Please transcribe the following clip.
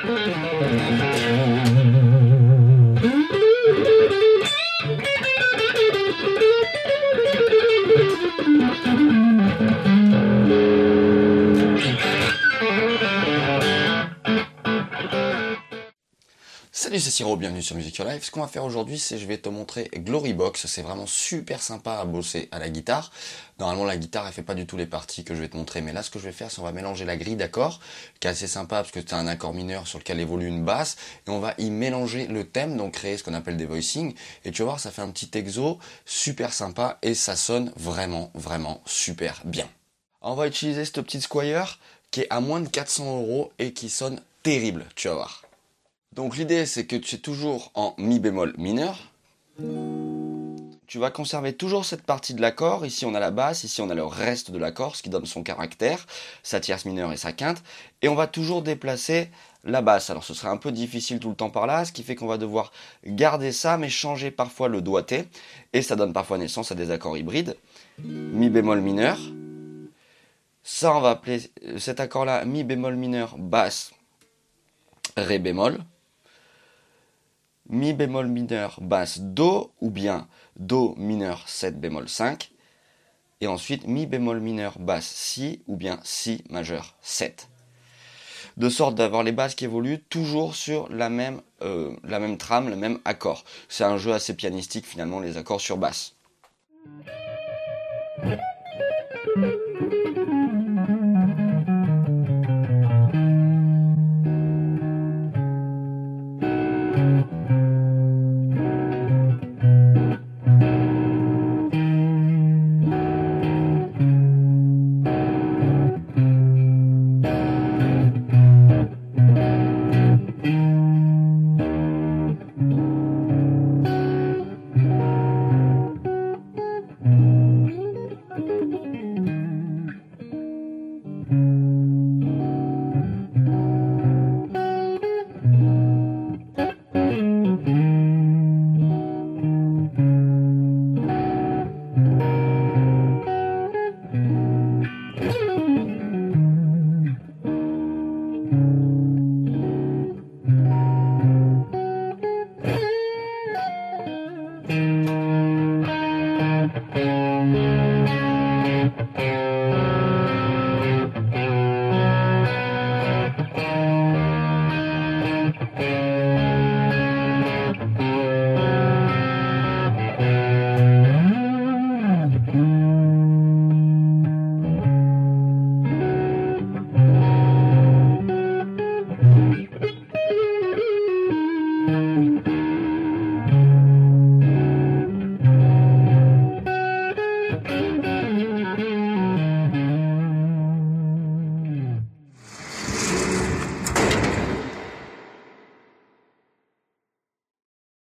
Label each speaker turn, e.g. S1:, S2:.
S1: Thank you. Salut, c'est Siro, bienvenue sur Music Your Life. Ce qu'on va faire aujourd'hui, c'est je vais te montrer Glorybox. C'est vraiment super sympa à bosser à la guitare. Normalement, la guitare, elle fait pas du tout les parties que je vais te montrer. Mais là, ce que je vais faire, c'est on va mélanger la grille d'accords, qui est assez sympa parce que c'est un accord mineur sur lequel évolue une basse. Et on va y mélanger le thème, donc créer ce qu'on appelle des voicings. Et tu vas voir, ça fait un petit exo super sympa et ça sonne vraiment, vraiment super bien. On va utiliser cette petite Squire qui est à moins de 400 euros et qui sonne terrible, tu vas voir. Donc l'idée c'est que tu es toujours en mi bémol mineur. Tu vas conserver toujours cette partie de l'accord. Ici on a la basse, ici on a le reste de l'accord, ce qui donne son caractère, sa tierce mineure et sa quinte. Et on va toujours déplacer la basse. Alors ce sera un peu difficile tout le temps par là, ce qui fait qu'on va devoir garder ça, mais changer parfois le doigté. Et ça donne parfois naissance à des accords hybrides. Mi bémol mineur. Ça on va appeler cet accord-là mi bémol mineur basse, ré bémol mi bémol mineur basse do ou bien do mineur 7 bémol 5 et ensuite mi bémol mineur basse si ou bien si majeur 7 de sorte d'avoir les basses qui évoluent toujours sur la même, euh, la même trame, le même accord. C'est un jeu assez pianistique finalement les accords sur basse. Mm-hmm.